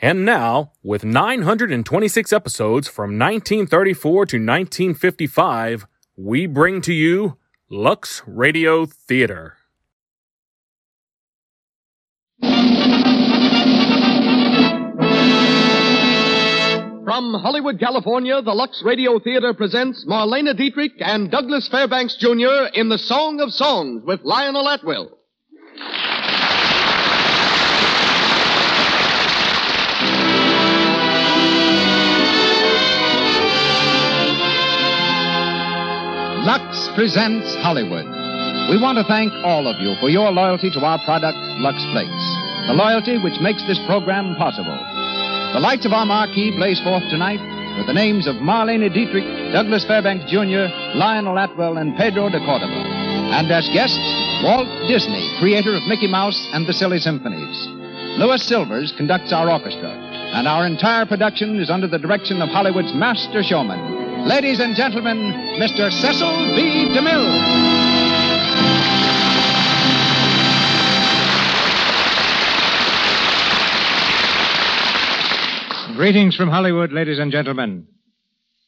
And now, with 926 episodes from 1934 to 1955, we bring to you Lux Radio Theater. From Hollywood, California, the Lux Radio Theater presents Marlene Dietrich and Douglas Fairbanks Jr. in The Song of Songs with Lionel Atwill. Lux presents Hollywood. We want to thank all of you for your loyalty to our product, Lux Flakes. The loyalty which makes this program possible. The lights of our marquee blaze forth tonight with the names of Marlene Dietrich, Douglas Fairbanks Jr., Lionel Atwill, and Pedro de Cordoba. And as guests, Walt Disney, creator of Mickey Mouse and the Silly Symphonies. Louis Silvers conducts our orchestra, and our entire production is under the direction of Hollywood's master showman, Ladies and gentlemen, Mr. Cecil B. DeMille. Greetings from Hollywood, ladies and gentlemen.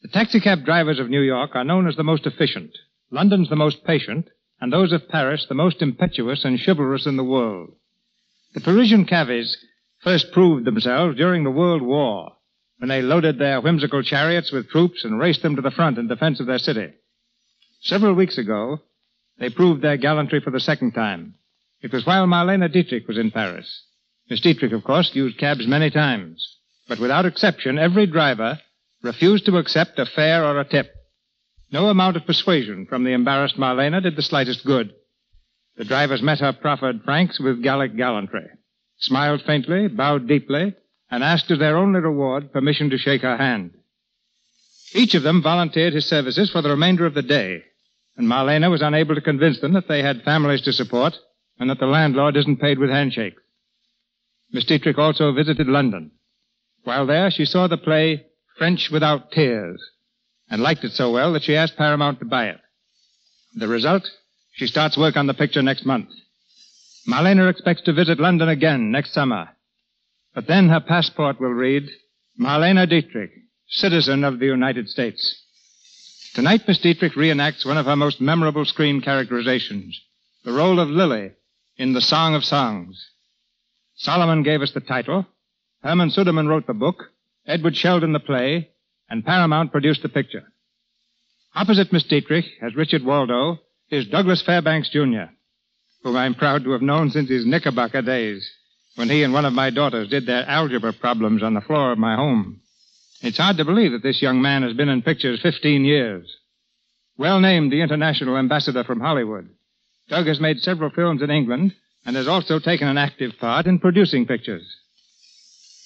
The taxicab drivers of New York are known as the most efficient, London's the most patient, and those of Paris the most impetuous and chivalrous in the world. The Parisian cabbies first proved themselves during the World War when they loaded their whimsical chariots with troops and raced them to the front in defense of their city. Several weeks ago, they proved their gallantry for the second time. It was while Marlene Dietrich was in Paris. Miss Dietrich, of course, used cabs many times, but without exception, every driver refused to accept a fare or a tip. No amount of persuasion from the embarrassed Marlene did the slightest good. The drivers met her proffered francs with Gallic gallantry, smiled faintly, bowed deeply, and asked as their only reward permission to shake her hand. Each of them volunteered his services for the remainder of the day, and Marlene was unable to convince them that they had families to support and that the landlord isn't paid with handshakes. Miss Dietrich also visited London. While there, she saw the play French Without Tears and liked it so well that she asked Paramount to buy it. The result? She starts work on the picture next month. Marlene expects to visit London again next summer. But then her passport will read Marlene Dietrich, citizen of the United States. Tonight, Miss Dietrich reenacts one of her most memorable screen characterizations, the role of Lily in The Song of Songs. Solomon gave us the title, Hermann Sudermann wrote the book, Edward Sheldon the play, and Paramount produced the picture. Opposite Miss Dietrich, as Richard Waldo, is Douglas Fairbanks, Jr., whom I'm proud to have known since his Knickerbocker days when he and one of my daughters did their algebra problems on the floor of my home. It's hard to believe that this young man has been in pictures 15 years. Well named the international ambassador from Hollywood, Doug has made several films in England and has also taken an active part in producing pictures.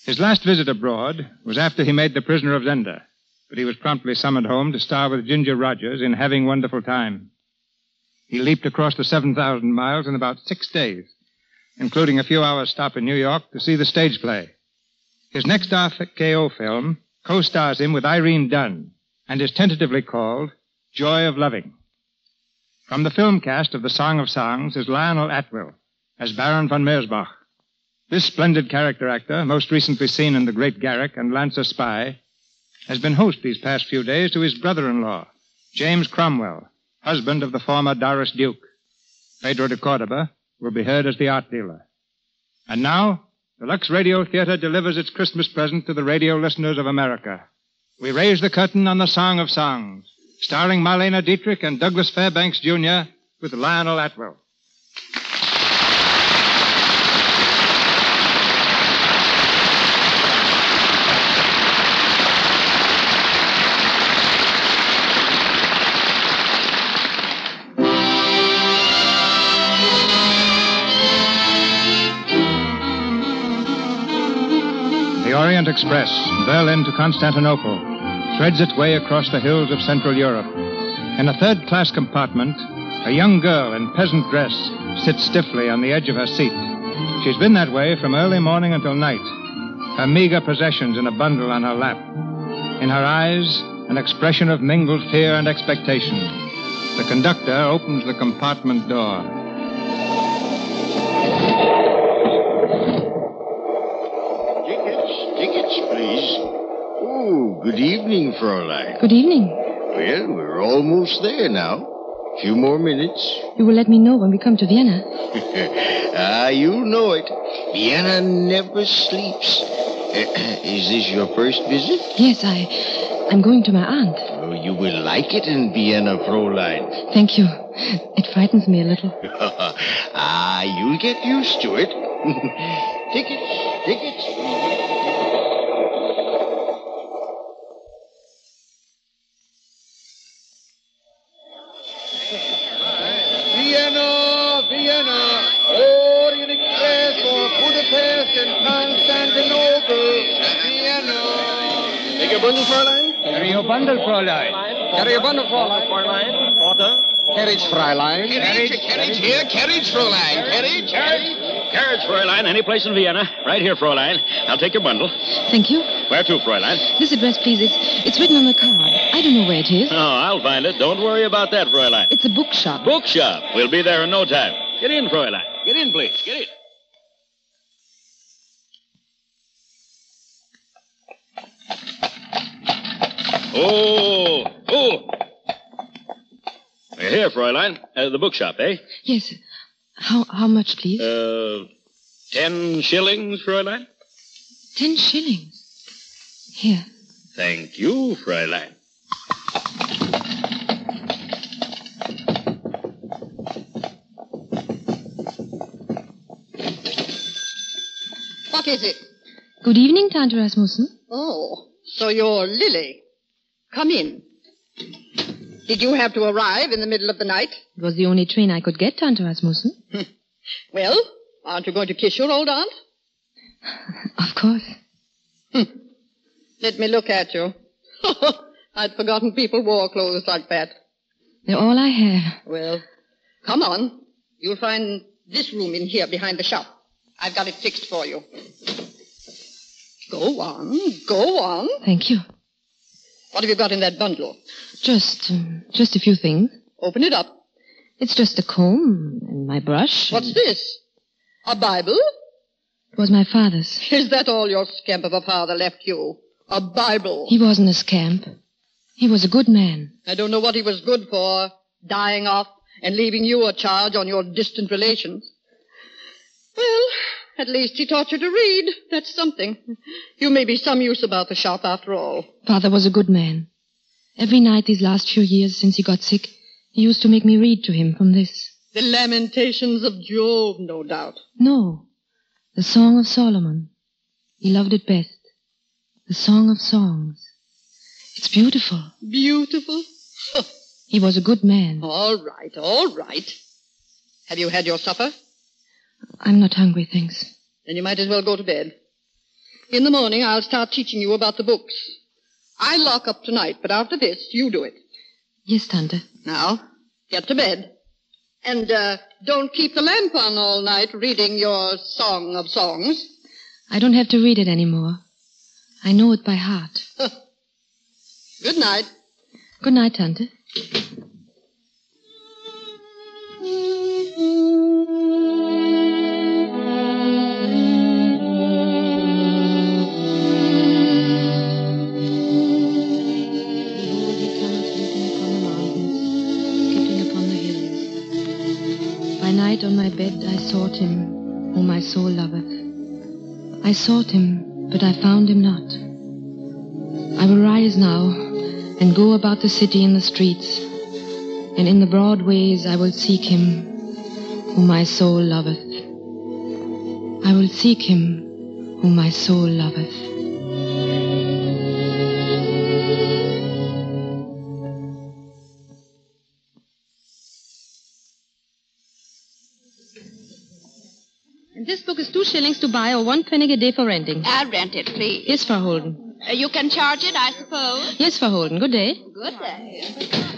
His last visit abroad was after he made The Prisoner of Zenda, but he was promptly summoned home to star with Ginger Rogers in Having Wonderful Time. He leaped across the 7,000 miles in about six days including a few hours stop in New York to see the stage play. His next RKO film co-stars him with Irene Dunne and is tentatively called Joy of Loving. From the film cast of The Song of Songs is Lionel Atwill as Baron von Merzbach. This splendid character actor, most recently seen in The Great Garrick and Lancer Spy, has been host these past few days to his brother-in-law, James Cromwell, husband of the former Doris Duke. Pedro de Cordoba will be heard as the art dealer. And now, the Lux Radio Theater delivers its Christmas present to the radio listeners of America. We raise the curtain on the Song of Songs, starring Marlene Dietrich and Douglas Fairbanks Jr. with Lionel Atwill. The Orient Express, Berlin to Constantinople. threads its way across the hills of Central Europe. In a third class compartment, a young girl in peasant dress sits stiffly on the edge of her seat. She's been that way from early morning until night, her meager possessions in a bundle on her lap. In her eyes, an expression of mingled fear and expectation. The conductor opens the compartment door. Oh, good evening, Fräulein. Good evening. Well, we're almost there now. A Few more minutes. You will let me know when we come to Vienna. ah, you know it. Vienna never sleeps. is this your first visit? Yes, I. I'm going to my aunt. Oh, you will like it in Vienna, Fräulein. Thank you. It frightens me a little. ah, you'll get used to it. tickets, tickets. Vienna, Vienna, Orient Express for Budapest and Constantinople. Vienna. Take your bundle, Fräulein. Carry your bundle, Fräulein. Carry your bundle, Fräulein. Fräulein. Porter. Carriage, Fräulein. Carriage, carriage here, carriage, Fräulein. Carriage, carriage. Carriage, Fräulein. Any place in Vienna. Right here, Fräulein. I'll take your bundle. Thank you. Where to, Fräulein? This address, please. It's, it's written on the card. I don't know where it is. Oh, I'll find it. Don't worry about that, Fräulein. It's a bookshop. Bookshop. We'll be there in no time. Get in, Fräulein. Get in, please. Get in. Oh, oh. Here, Fräulein. Uh, the bookshop, eh? Yes. How how much, please? Uh, ten shillings, Fräulein? Ten shillings. Here. Thank you, Fräulein. What is it? Good evening, Tante Rasmussen. Oh, so you're Lily. Come in. Did you have to arrive in the middle of the night? It was the only train I could get, Tante Rasmussen. Well, aren't you going to kiss your old aunt? Of course. Hm. Let me look at you. I'd forgotten people wore clothes like that. They're all I have. Well, come on. You'll find this room in here behind the shop. I've got it fixed for you. Go on, go on. Thank you. What have you got in that bundle? Just, um, just a few things. Open it up. It's just a comb and my brush. What's and- this? A Bible? It was my father's. Is that all your scamp of a father left you? A Bible? He wasn't a scamp. He was a good man. I don't know what he was good for, dying off and leaving you a charge on your distant relations. Well, at least he taught you to read. That's something. You may be some use about the shop after all. Father was a good man. Every night these last few years since he got sick, he used to make me read to him from this. The lamentations of Job, no doubt. No, the Song of Solomon. He loved it best. The Song of Songs. It's beautiful. Beautiful. He was a good man. All right, all right. Have you had your supper? I'm not hungry, thanks. Then you might as well go to bed. In the morning, I'll start teaching you about the books. I lock up tonight, but after this, you do it. Yes, Tante. Now, get to bed. And, uh, don't keep the lamp on all night reading your Song of Songs. I don't have to read it anymore. I know it by heart. Good night. Good night, Tante. I sought him, whom my soul loveth. I sought him, but I found him not. I will rise now and go about the city in the streets, and in the broad ways I will seek him, whom my soul loveth. I will seek him, whom my soul loveth. And this book is two shillings to buy or one penny a day for renting. I'll rent it, please. Yes, Frau Holden. Uh, you can charge it, I suppose. Yes, Frau Holden. Good day. Good day.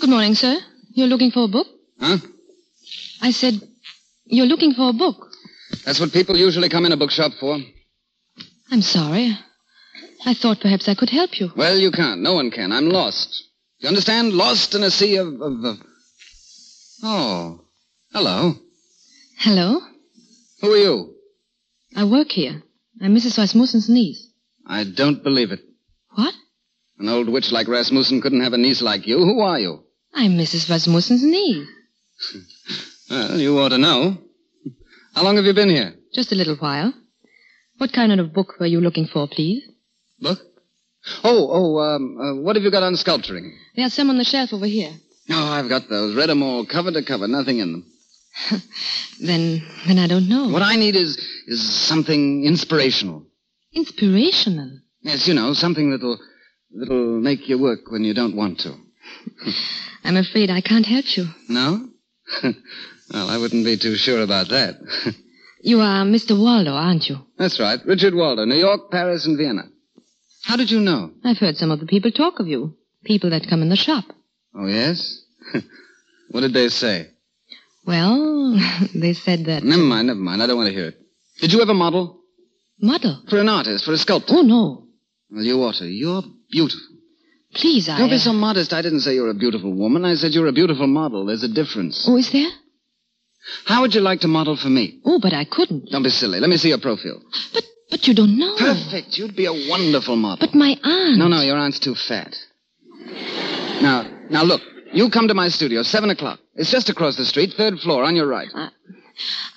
Good morning, sir. You're looking for a book? Huh? I said, you're looking for a book. That's what people usually come in a bookshop for. I'm sorry. I thought perhaps I could help you. Well, you can't. No one can. I'm lost. You understand? Lost in a sea of. of, of... Oh. Hello. Hello? Who are you? I work here. I'm Mrs. Rasmussen's niece. I don't believe it. What? An old witch like Rasmussen couldn't have a niece like you. Who are you? I'm Mrs. Rasmussen's niece. Well, you ought to know. How long have you been here? Just a little while. What kind of book were you looking for, please? Book? Oh, oh, um, uh, what have you got on sculpturing? There's some on the shelf over here. Oh, I've got those. Read 'em all, cover to cover, nothing in them. Then, then I don't know. What I need is is something inspirational. Inspirational. Yes, you know, something that'll that'll make you work when you don't want to. I'm afraid I can't help you. No? well, I wouldn't be too sure about that. You are Mr. Waldo, aren't you? That's right. Richard Waldo, New York, Paris, and Vienna. How did you know? I've heard some of the people talk of you. People that come in the shop. Oh, yes? what did they say? Well, they said that. Never mind, never mind. I don't want to hear it. Did you ever model? Model? For an artist, for a sculptor? Oh, no. Well, you ought to. You're beautiful. Please, I. Don't be uh, so modest. I didn't say you're a beautiful woman. I said you're a beautiful model. There's a difference. Oh, is there? How would you like to model for me? Oh, but I couldn't. Don't be silly. Let me see your profile. But but you don't know. Perfect. You'd be a wonderful model. But my aunt. No, no, your aunt's too fat. Now, now look. You come to my studio, seven o'clock. It's just across the street, third floor, on your right. I,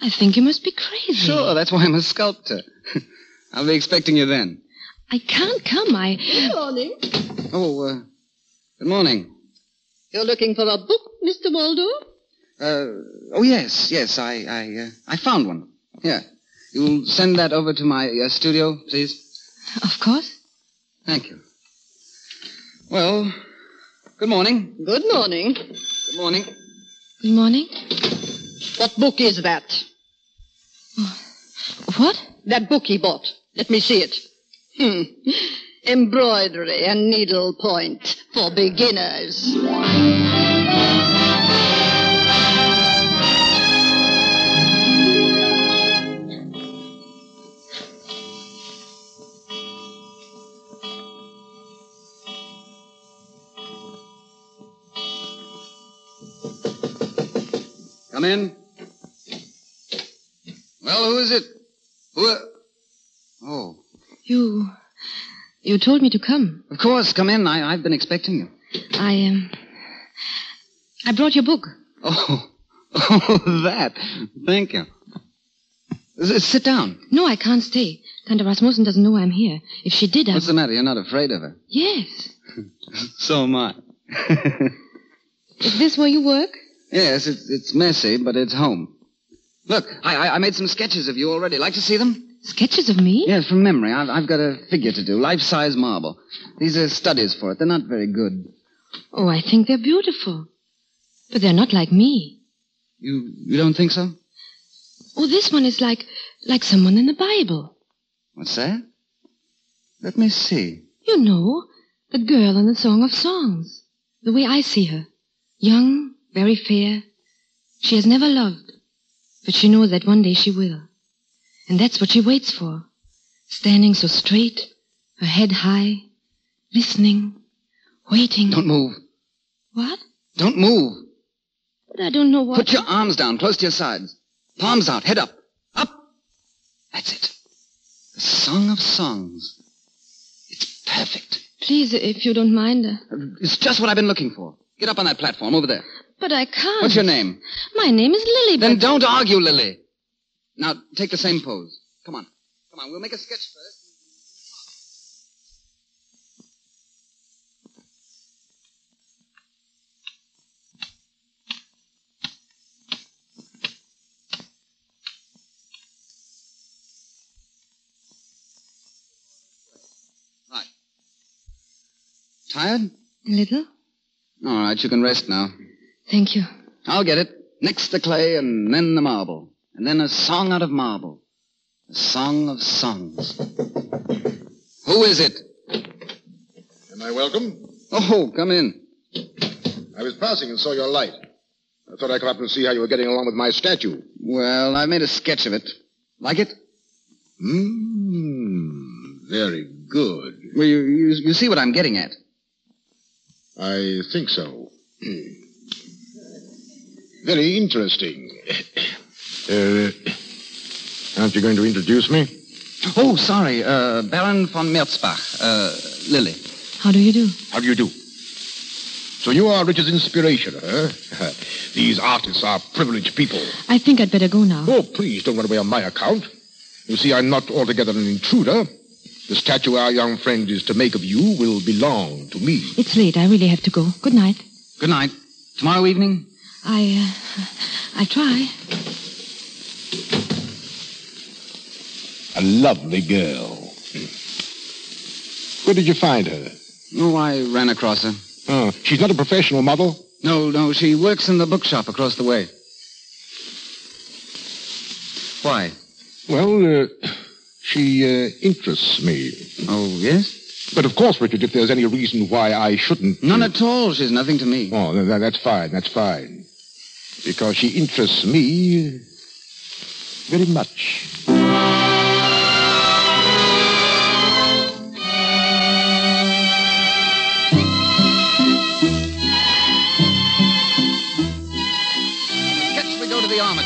I think you must be crazy. Sure, that's why I'm a sculptor. I'll be expecting you then. I can't come. I. Good morning. Oh, uh, good morning. You're looking for a book, Mr. Waldo? Uh, oh yes, yes, I, I, uh, I found one. Yeah. You'll send that over to my uh, studio, please? Of course. Thank you. Well, good morning. Good morning. Good morning. Good morning. What book is that? What? That book he bought. Let me see it. Embroidery and needlepoint for beginners. Come in. Well, who is it? Who? Are... Oh, You. You told me to come. of course. Come in. I, I've been expecting you. I um. I brought your book. Oh, oh, that. Thank you. S- Sit down. No, I can't stay. Tante Rasmussen doesn't know I'm here. If she did, I. What's the matter? You're not afraid of her. Yes. So am I. Is this where you work? yes, it's, it's messy, but it's home. Look, I, I, I made some sketches of you already. Like to see them? Sketches of me? Yes, from memory. I've, I've got a figure to do, life-size marble. These are studies for it. They're not very good. Oh, I think they're beautiful. But they're not like me. You you don't think so? Oh, this one is like like someone in the Bible. What's that? Let me see. You know, the girl in the Song of Songs. The way I see her. Young, very fair. She has never loved, but she knows that one day she will. And that's what she waits for. Standing so straight, her head high, listening, waiting. Don't move. What? Don't move. But I don't know what. Put your arms down, close to your sides. Palms out, head up. Up. That's it. The Song of Songs. It's perfect. Please, if you don't mind. uh, It's just what I've been looking for. Get up on that platform over there. But I can't. What's your name? My name is Lily, Then but... don't argue, Lily. Now, take the same pose. Come on. Come on, we'll make a sketch first. Right. Tired? A little? All right, you can rest now. Thank you. I'll get it. Next the clay and then the marble. And then a song out of marble. a Song of Songs. Who is it? Am I welcome? Oh, come in. I was passing and saw your light. I thought I'd come up and see how you were getting along with my statue. Well, I made a sketch of it. Like it? Mmm, very good. Well, you, you, you see what I'm getting at. I think so. very interesting. Uh, aren't you going to introduce me? Oh, sorry. Uh, Baron von Merzbach. Uh, Lily. How do you do? How do you do? So you are Richard's inspiration, huh? These artists are privileged people. I think I'd better go now. Oh, please don't run away on my account. You see, I'm not altogether an intruder. The statue our young friend is to make of you will belong to me. It's late. I really have to go. Good night. Good night. Tomorrow evening? I, uh, I try. A lovely girl. Where did you find her? Oh, I ran across her. Oh, she's not a professional model? No, no, she works in the bookshop across the way. Why? Well, uh, she uh, interests me. Oh, yes? But of course, Richard, if there's any reason why I shouldn't. None at all. She's nothing to me. Oh, th- that's fine. That's fine. Because she interests me very much.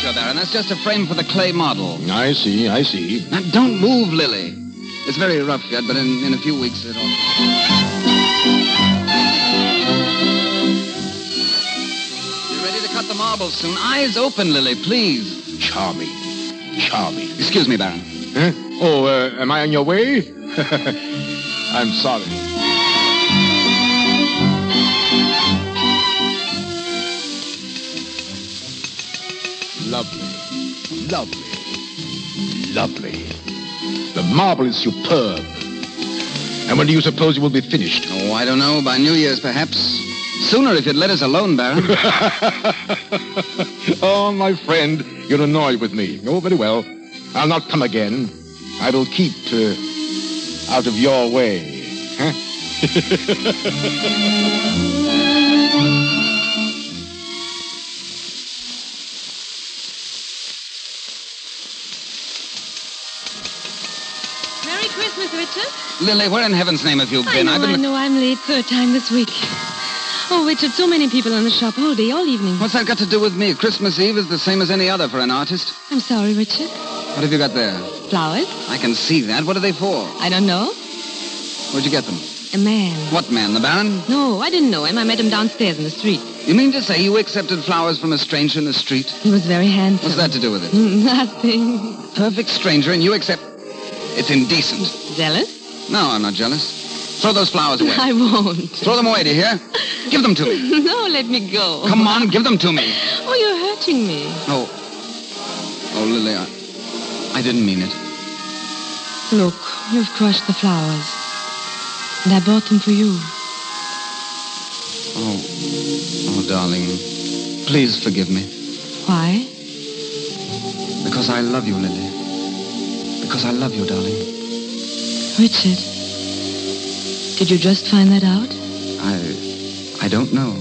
Go to the armature, Baron. That's just a frame for the clay model. I see, I see. Now, don't move, Lily. It's very rough yet, but in, in a few weeks it'll. You ready to cut the marbles soon? Eyes open, Lily, please. Charming. Charming. Excuse me, Baron. Huh? Oh, uh, am I on your way? I'm sorry. Lovely. Lovely. Lovely. The marble is superb. And when do you suppose it will be finished? Oh, I don't know. By New Year's, perhaps. Sooner if you'd let us alone, Baron. oh, my friend, you're annoyed with me. Oh, very well. I'll not come again. I will keep uh, out of your way. Huh? Merry Christmas, Richard. Lily, where in heaven's name have you I been? know, I've been. I know. I'm late third time this week. Oh, Richard, so many people in the shop all day, all evening. What's that got to do with me? Christmas Eve is the same as any other for an artist. I'm sorry, Richard. What have you got there? Flowers? I can see that. What are they for? I don't know. Where'd you get them? A man. What man, the Baron? No, I didn't know him. I met him downstairs in the street. You mean to say you accepted flowers from a stranger in the street? He was very handsome. What's that to do with it? Nothing. Perfect stranger, and you accept. It's indecent. Jealous? No, I'm not jealous. Throw those flowers away. I won't. Throw them away, do you hear? Give them to me. no, let me go. Come on, give them to me. Oh, you're hurting me. Oh. Oh, Lily, I, I didn't mean it. Look, you've crushed the flowers. And I bought them for you. Oh. Oh, darling. Please forgive me. Why? Because I love you, Lily. Because I love you, darling. Richard, did you just find that out? I. I don't know.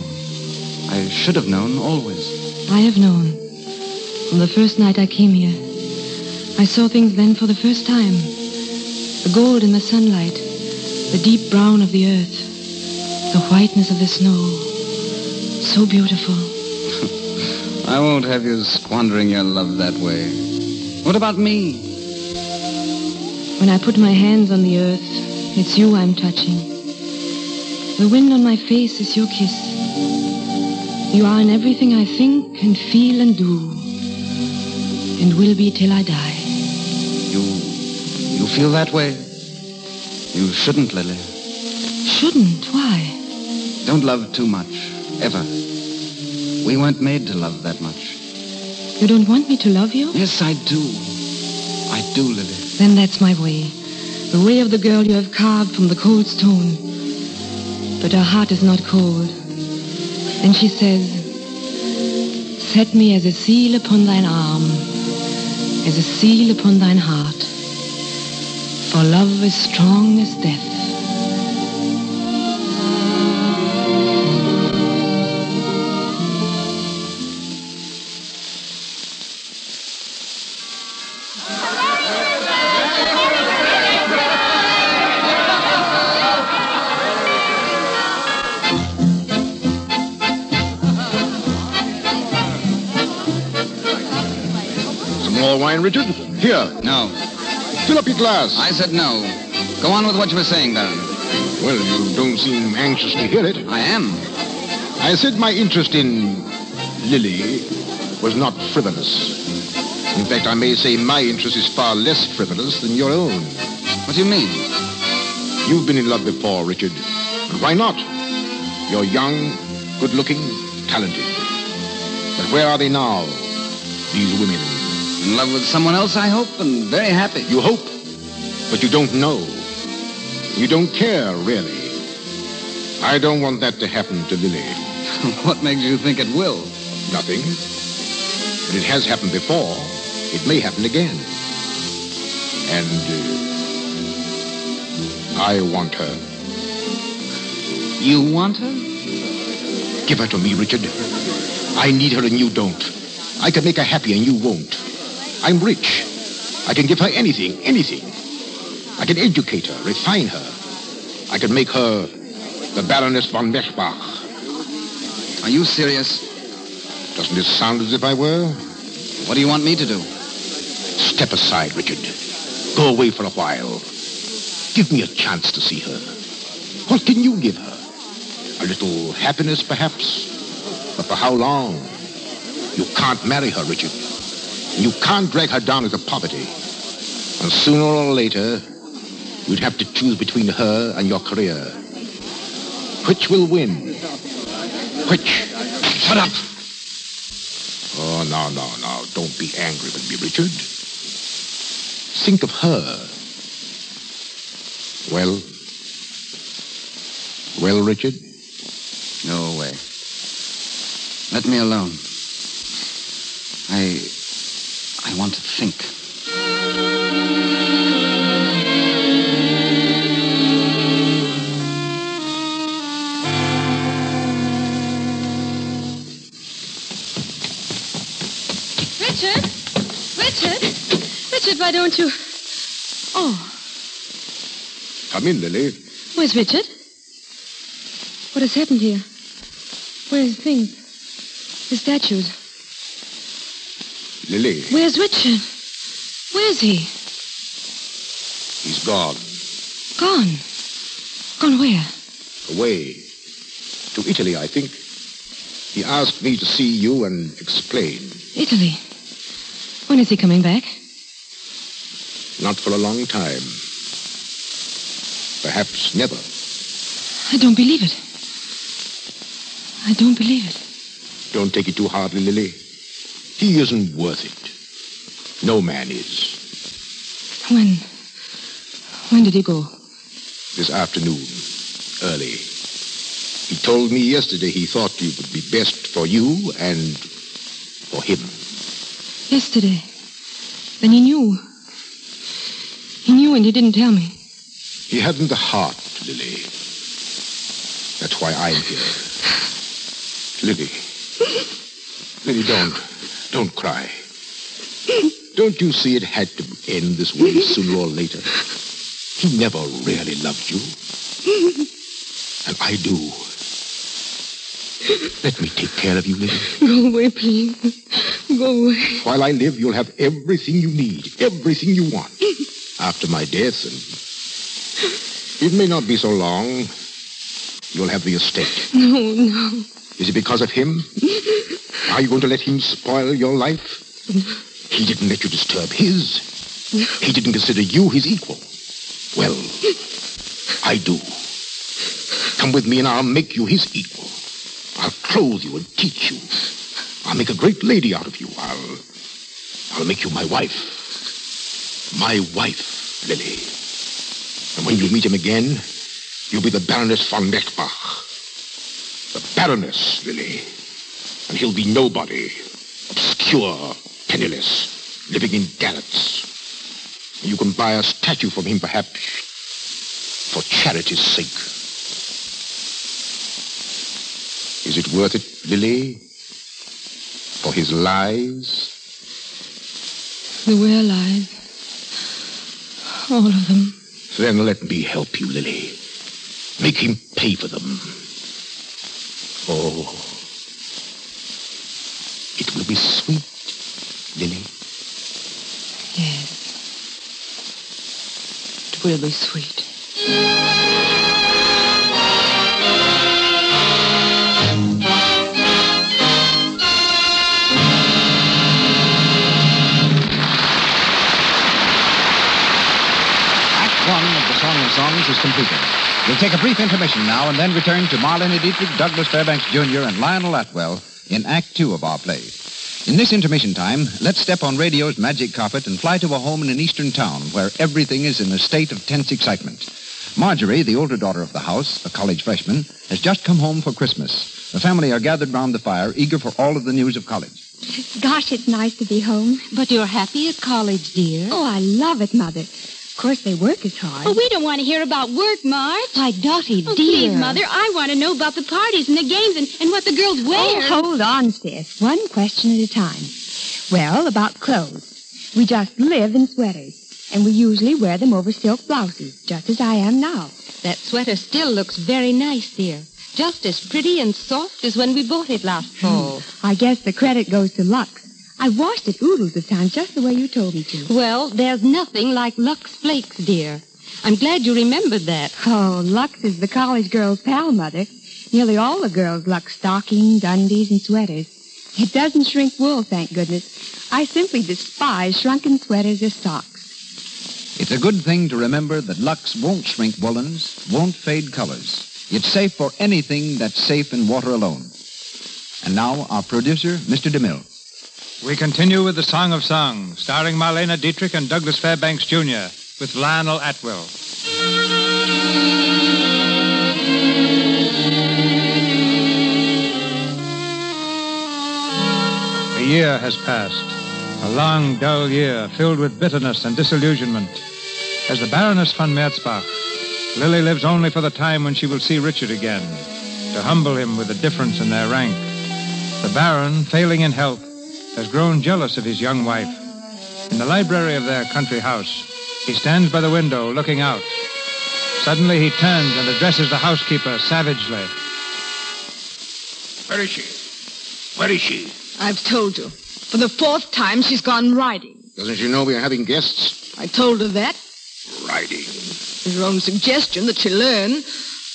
I should have known always. I have known. From the first night I came here. I saw things then for the first time. The gold in the sunlight, the deep brown of the earth, the whiteness of the snow. So beautiful. I won't have you squandering your love that way. What about me? When I put my hands on the earth, it's you I'm touching. The wind on my face is your kiss. You are in everything I think and feel and do, and will be till I die. You. You feel that way? You shouldn't, Lily. Shouldn't? Why? Don't love too much. Ever. We weren't made to love that much. You don't want me to love you? Yes, I do. I do, Lily. Then that's my way. The way of the girl you have carved from the cold stone. But her heart is not cold. And she says, Set me as a seal upon thine arm, as a seal upon thine heart. For love is strong as death. Wine, Richard? Here. No. Fill up your glass. I said no. Go on with what you were saying, Baron. Well, you don't seem anxious to hear it. I am. I said my interest in Lily was not frivolous. In fact, I may say my interest is far less frivolous than your own. What do you mean? You've been in love before, Richard. And why not? You're young, good-looking, talented. But where are they now? These women. In love with someone else, I hope, and very happy. You hope, but you don't know. You don't care, really. I don't want that to happen to Lily. what makes you think it will? Nothing. But it has happened before. It may happen again. And uh, I want her. You want her? Give her to me, Richard. I need her and you don't. I can make her happy and you won't. I'm rich. I can give her anything, anything. I can educate her, refine her. I can make her the Baroness von Merzbach. Are you serious? Doesn't it sound as if I were? What do you want me to do? Step aside, Richard. Go away for a while. Give me a chance to see her. What can you give her? A little happiness, perhaps? But for how long? You can't marry her, Richard. You can't drag her down into poverty. And sooner or later, you'd have to choose between her and your career. Which will win? Which? Shut up! Oh, no, no, no. Don't be angry with me, Richard. Think of her. Well? Well, Richard? No way. Let me alone. I. I want to think. Richard? Richard? Richard, why don't you... Oh, Come in, Lily. where's Richard? What has happened here? Where's the things? The statues. Lily. Where's Richard? Where's he? He's gone. Gone. Gone where? Away. To Italy, I think. He asked me to see you and explain. Italy. When is he coming back? Not for a long time. Perhaps never. I don't believe it. I don't believe it. Don't take it too hardly, Lily. He isn't worth it. No man is. When? When did he go? This afternoon, early. He told me yesterday he thought it would be best for you and for him. Yesterday. Then he knew. He knew and he didn't tell me. He hadn't the heart, Lily. That's why I'm here. Lily. Lily, don't. Don't cry. Don't you see it had to end this way sooner or later? He never really loved you. And I do. Let me take care of you, Lily. Go away, please. Go away. While I live, you'll have everything you need, everything you want. After my death, and it may not be so long, you'll have the estate. No, no. Is it because of him? Are you going to let him spoil your life? He didn't let you disturb his. He didn't consider you his equal. Well, I do. Come with me and I'll make you his equal. I'll clothe you and teach you. I'll make a great lady out of you. I'll I'll make you my wife. My wife, Lily. And when you meet him again, you'll be the Baroness von Merzbach. Baroness, Lily. And he'll be nobody. Obscure, penniless, living in garrets. You can buy a statue from him, perhaps, for charity's sake. Is it worth it, Lily? For his lies? They were lies. All of them. Then let me help you, Lily. Make him pay for them. Oh. It will be sweet, Lily. Yes. It will be sweet. Act one of the Song of Songs is completed. We'll take a brief intermission now and then return to Marlene Dietrich, Douglas Fairbanks Jr., and Lionel Atwill in Act two of our play. In this intermission time, let's step on radio's magic carpet and fly to a home in an eastern town where everything is in a state of tense excitement. Marjorie, the older daughter of the house, a college freshman, has just come home for Christmas. The family are gathered round the fire, eager for all of the news of college. Gosh, it's nice to be home. But you're happy at college, dear. Oh, I love it, Mother. Of course, they work as hard. Oh, we don't want to hear about work, Marge. Why, Dottie, Oh, dear. please, Mother, I want to know about the parties and the games and, and what the girls wear. Oh, hold on, sis. One question at a time. Well, about clothes. We just live in sweaters, and we usually wear them over silk blouses, just as I am now. That sweater still looks very nice, dear. Just as pretty and soft as when we bought it last fall. Hmm. I guess the credit goes to Lux. I washed it oodles of times, just the way you told me to. Well, there's nothing like Lux Flakes, dear. I'm glad you remembered that. Oh, Lux is the college girl's pal, Mother. Nearly all the girls Lux stockings, undies, and sweaters. It doesn't shrink wool, thank goodness. I simply despise shrunken sweaters or socks. It's a good thing to remember that Lux won't shrink woolens, won't fade colors. It's safe for anything that's safe in water alone. And now, our producer, Mr. DeMille. We continue with the Song of Songs, starring Marlene Dietrich and Douglas Fairbanks Jr., with Lionel Atwill. A year has passed. A long, dull year filled with bitterness and disillusionment. As the Baroness von Merzbach, Lily lives only for the time when she will see Richard again, to humble him with the difference in their rank. The Baron, failing in health, has grown jealous of his young wife. In the library of their country house, he stands by the window looking out. Suddenly he turns and addresses the housekeeper savagely. Where is she? Where is she? I've told you. For the fourth time, she's gone riding. Doesn't she know we are having guests? I told her that. Riding. It was your own suggestion that she learn.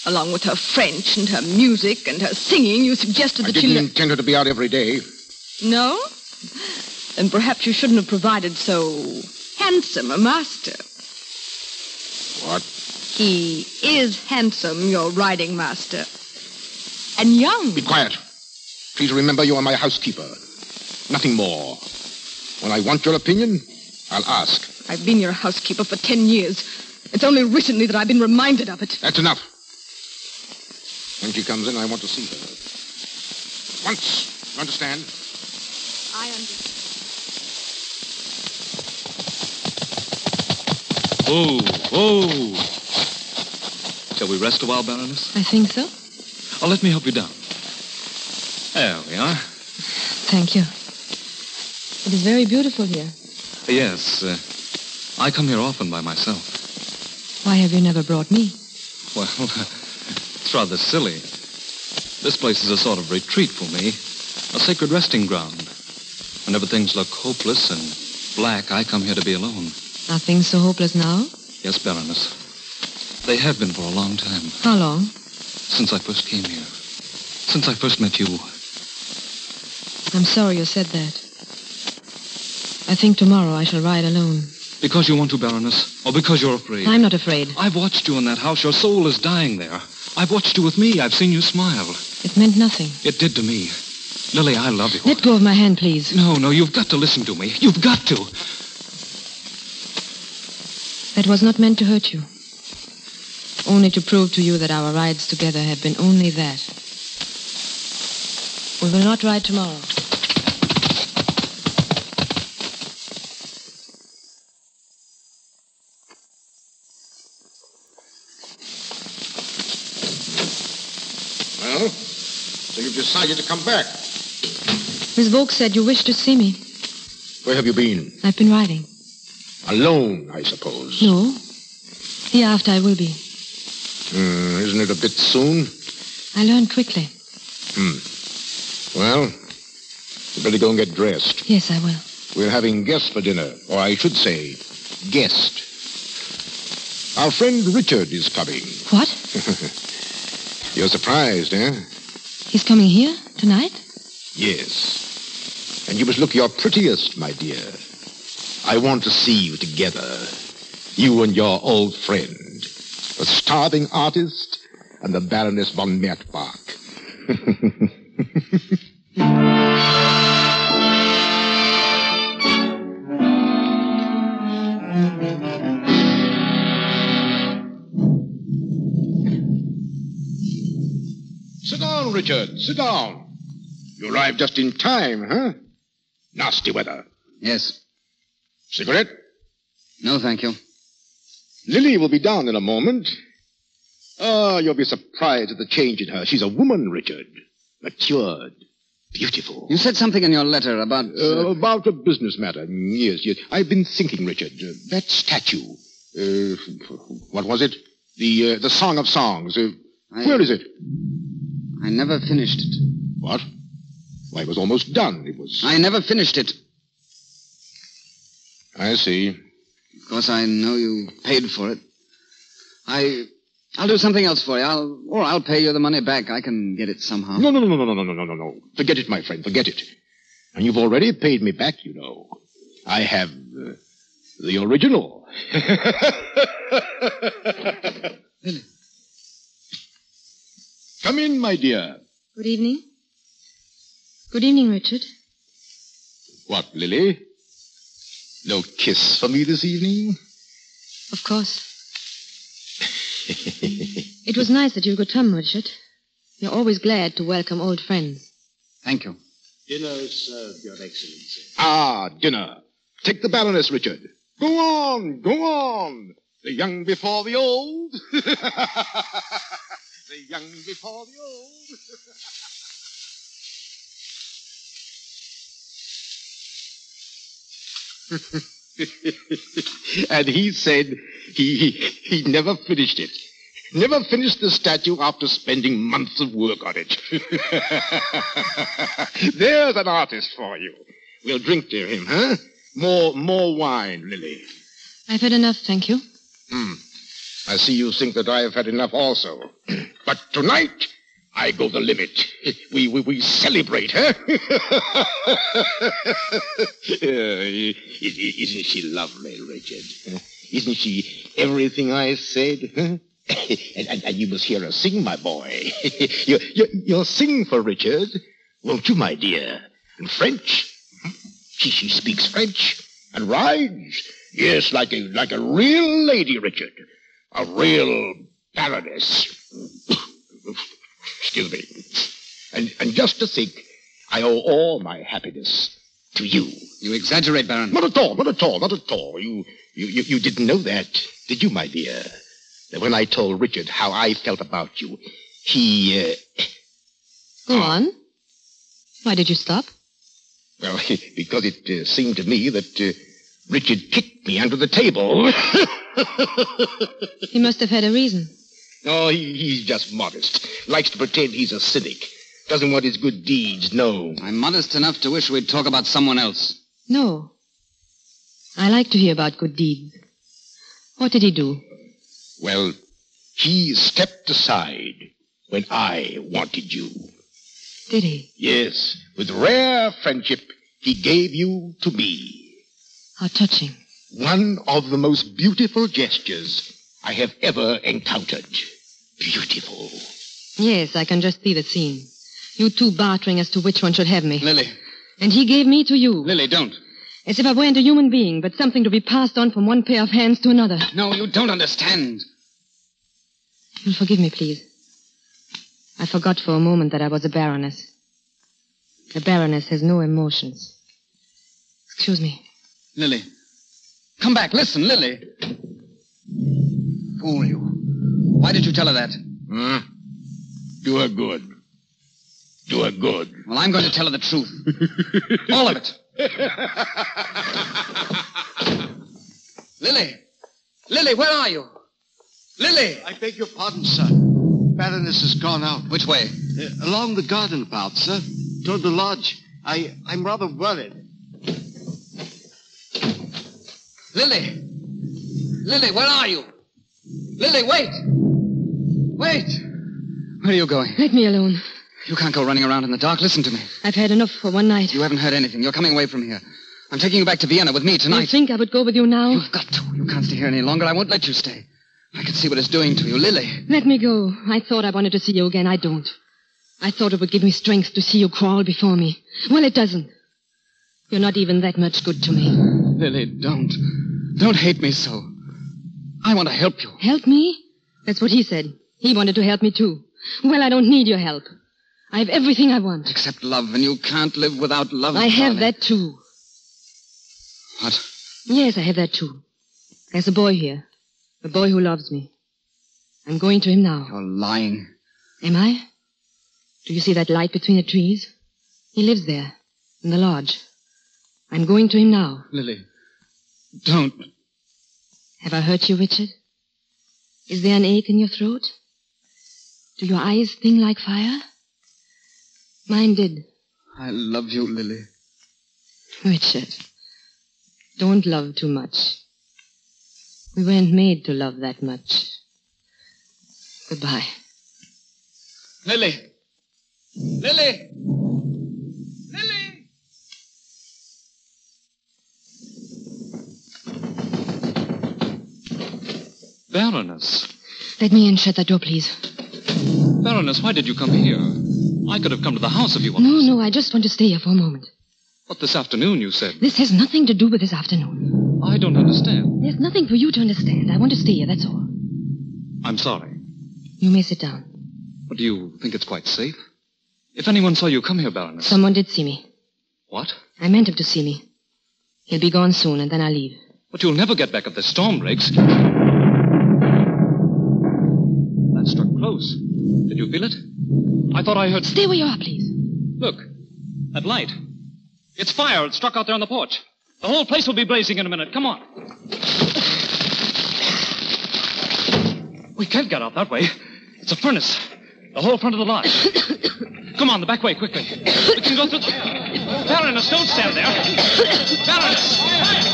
Along with her French and her music and her singing, you suggested I that she didn't learn. intend her to be out every day. No? Then perhaps you shouldn't have provided so handsome a master. What? He is handsome, your riding master. And young. Be quiet. Please remember you are my housekeeper. Nothing more. When I want your opinion, I'll ask. I've been your housekeeper for ten years. It's only recently that I've been reminded of it. That's enough. When she comes in, I want to see her. Once. You understand? I understand. Oh, oh. Shall we rest a while, Baroness? I think so. Oh, let me help you down. There we are. Thank you. It is very beautiful here. Yes, uh, I come here often by myself. Why have you never brought me? Well, it's rather silly. This place is a sort of retreat for me, a sacred resting ground. Whenever things look hopeless and black, I come here to be alone. Are things so hopeless now? Yes, Baroness. They have been for a long time. How long? Since I first came here. Since I first met you. I'm sorry you said that. I think tomorrow I shall ride alone. Because you want to, Baroness? Or because you're afraid? I'm not afraid. I've watched you in that house. Your soul is dying there. I've watched you with me. I've seen you smile. It meant nothing. It did to me. Lily, I love you. Let go of my hand, please. No, no, you've got to listen to me. You've got to. That was not meant to hurt you. Only to prove to you that our rides together have been only that. We will not ride tomorrow. Well, so you've decided to come back. Miss Vogue said you wished to see me. Where have you been? I've been riding. Alone, I suppose. No. Hereafter I will be. Hmm, isn't it a bit soon? I learned quickly. Hmm. Well, you better go and get dressed. Yes, I will. We're having guests for dinner, or I should say, guest. Our friend Richard is coming. What? You're surprised, eh? He's coming here tonight? Yes. And you must look your prettiest, my dear. I want to see you together. You and your old friend. The starving artist and the Baroness von Merzbach. Sit down, Richard. Sit down. You arrived just in time, huh? Nasty weather. Yes. Cigarette? No, thank you. Lily will be down in a moment. Oh, you'll be surprised at the change in her. She's a woman, Richard. Matured. Beautiful. You said something in your letter about. Uh, about a business matter. Yes, yes. I've been thinking, Richard. Uh, that statue. Uh, what was it? The uh, the Song of Songs. Uh, I- Where is it? I never finished it. What? Why, it was almost done. It was. I never finished it. I see. Of course, I know you paid for it. I. I'll do something else for you. I'll, or I'll pay you the money back. I can get it somehow. No, no, no, no, no, no, no, no, no, no. Forget it, my friend. Forget it. And you've already paid me back, you know. I have uh, the original. Lily. Come in, my dear. Good evening. Good evening, Richard. What, Lily? No kiss for me this evening? Of course. It was nice that you could come, Richard. You're always glad to welcome old friends. Thank you. Dinner served, Your Excellency. Ah, dinner. Take the Baroness, Richard. Go on, go on. The young before the old. the young before the old. and he said he, he he never finished it. Never finished the statue after spending months of work on it. There's an artist for you. We'll drink to him, huh? More more wine, Lily. I've had enough, thank you. Hmm. I see you think that I have had enough also. but tonight, I go the limit. We, we, we celebrate? Uh, isn't she lovely, Richard? Isn't she everything I said? And, and, and you must hear her sing, my boy. you, you, you'll sing for Richard, won't you, my dear? And French? She, she speaks French and rides. Yes, like a, like a real lady, Richard. A real baroness. Excuse me. And, and just to think, I owe all my happiness to you. You exaggerate, Baron. Not at all, not at all, not at all. You, you, you, you didn't know that, did you, my dear? That when I told Richard how I felt about you, he, uh, Go on. Why did you stop? well, because it uh, seemed to me that uh, Richard kicked me under the table. He must have had a reason. Oh, he, he's just modest. Likes to pretend he's a cynic. Doesn't want his good deeds known. I'm modest enough to wish we'd talk about someone else. No. I like to hear about good deeds. What did he do? Well, he stepped aside when I wanted you. Did he? Yes, with rare friendship, he gave you to me. How touching. One of the most beautiful gestures I have ever encountered. Beautiful. Yes, I can just see the scene. You two bartering as to which one should have me. Lily. And he gave me to you. Lily, don't. As if I weren't a human being, but something to be passed on from one pair of hands to another. No, you don't understand. You'll forgive me, please. I forgot for a moment that I was a baroness. A baroness has no emotions. Excuse me. Lily. Come back. Listen, Lily. Fool you. Why did you tell her that? Hmm? Do her good. Do her good. Well, I'm going to tell her the truth. All of it. Lily! Lily, where are you? Lily! I beg your pardon, sir. Baroness has gone out. Which way? Uh, along the garden path, sir. Toward the lodge. I, I'm rather worried. Lily! Lily, where are you? Lily, wait! Wait! Where are you going? Let me alone. You can't go running around in the dark. Listen to me. I've had enough for one night. You haven't heard anything. You're coming away from here. I'm taking you back to Vienna with me tonight. You think I would go with you now? You've got to. You can't stay here any longer. I won't let you stay. I can see what it's doing to you. Lily. Let me go. I thought I wanted to see you again. I don't. I thought it would give me strength to see you crawl before me. Well, it doesn't. You're not even that much good to me. Lily, don't. Don't hate me so. I want to help you. Help me? That's what he said. He wanted to help me too. Well, I don't need your help. I have everything I want. Except love, and you can't live without love. I have darling. that too. What? Yes, I have that too. There's a boy here. A boy who loves me. I'm going to him now. You're lying. Am I? Do you see that light between the trees? He lives there, in the lodge. I'm going to him now. Lily. Don't. Have I hurt you, Richard? Is there an ache in your throat? Do your eyes sting like fire? Mine did. I love you, Lily. Richard, don't love too much. We weren't made to love that much. Goodbye. Lily. Lily. Baroness. Let me in. Shut that door, please. Baroness, why did you come here? I could have come to the house if you wanted. No, no, I just want to stay here for a moment. But this afternoon, you said. This has nothing to do with this afternoon. I don't understand. There's nothing for you to understand. I want to stay here, that's all. I'm sorry. You may sit down. But do you think it's quite safe? If anyone saw you come here, Baroness. Someone did see me. What? I meant him to see me. He'll be gone soon, and then I'll leave. But you'll never get back if the storm breaks. Close. Did you feel it? I thought I heard. Stay where you are, please. Look, that light. It's fire. It struck out there on the porch. The whole place will be blazing in a minute. Come on. We can't get out that way. It's a furnace. The whole front of the lodge. Come on, the back way, quickly. We can go through the. Baroness, don't stand there. Baroness!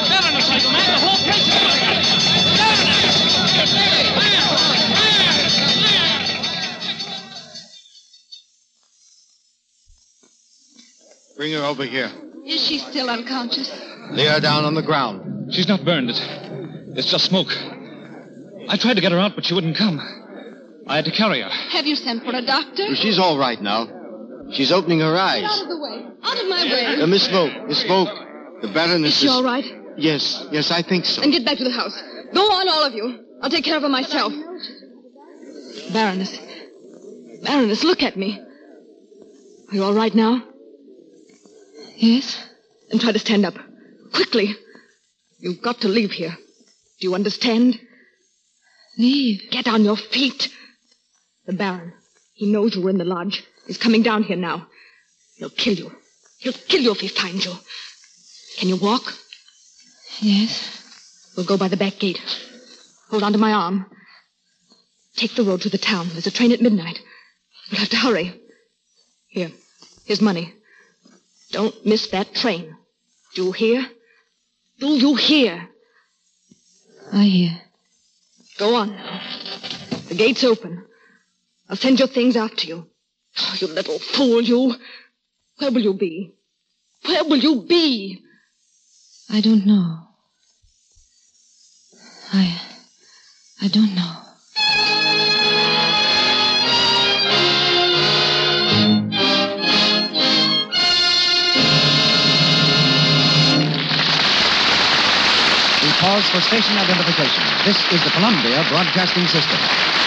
Baroness, mad? The whole place Bring her over here. Is she still unconscious? Lay her down on the ground. She's not burned. It's, it's just smoke. I tried to get her out, but she wouldn't come. I had to carry her. Have you sent for a doctor? She's all right now. She's opening her eyes. Out of the way. Out of my way. Uh, Miss Smoke, Miss Smoke. The Baroness Is she all right? Yes, yes, I think so. And get back to the house. Go on, all of you. I'll take care of her myself. Baroness. Baroness, look at me. Are you all right now? Yes? Then try to stand up. Quickly. You've got to leave here. Do you understand? Leave? Get on your feet. The Baron. He knows you were in the lodge. He's coming down here now. He'll kill you. He'll kill you if he finds you. Can you walk? Yes. We'll go by the back gate. Hold on to my arm. Take the road to the town. There's a train at midnight. We'll have to hurry. Here. Here's money. Don't miss that train. Do you hear? Do you hear? I hear. Go on now. The gate's open. I'll send your things after you. Oh, you little fool, you. Where will you be? Where will you be? I don't know. I. I don't know. Pause for station identification. This is the Columbia Broadcasting System.